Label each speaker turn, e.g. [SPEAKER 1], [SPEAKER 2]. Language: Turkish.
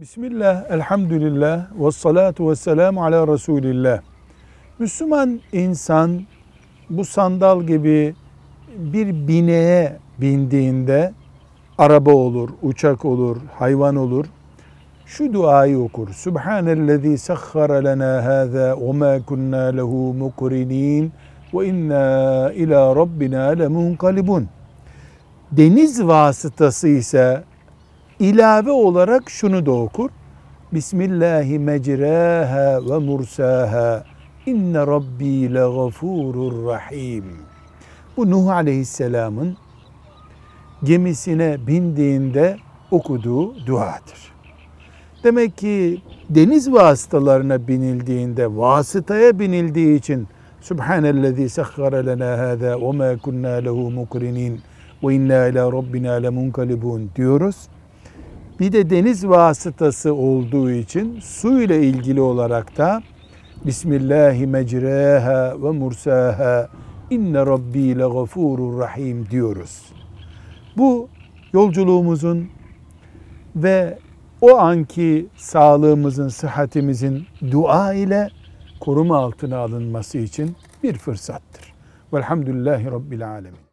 [SPEAKER 1] Bismillah, elhamdülillah, ve salatu ve selamu ala Resulillah. Müslüman insan bu sandal gibi bir bineğe bindiğinde araba olur, uçak olur, hayvan olur. Şu duayı okur. Subhanellezi sahhara lana hâzâ ve mâ kunnâ lehu mukrinin ve inna ila rabbina lemunkalibun. Deniz vasıtası ise ilave olarak şunu da okur. Bismillahi mecraha ve mursaha. İnne rabbi legafurur rahim. Bu Nuh Aleyhisselam'ın gemisine bindiğinde okuduğu duadır. Demek ki deniz vasıtalarına binildiğinde, vasıtaya binildiği için Subhanellezi sahhara lena hâzâ ve mâ kunnâ lehu mukrinin ve inna ila rabbina lemunkalibun diyoruz. Bir de deniz vasıtası olduğu için su ile ilgili olarak da Bismillahi mecraha ve mursaha inne rabbi legafurur rahim diyoruz. Bu yolculuğumuzun ve o anki sağlığımızın, sıhhatimizin dua ile koruma altına alınması için bir fırsattır. Velhamdülillahi Rabbil Alemin.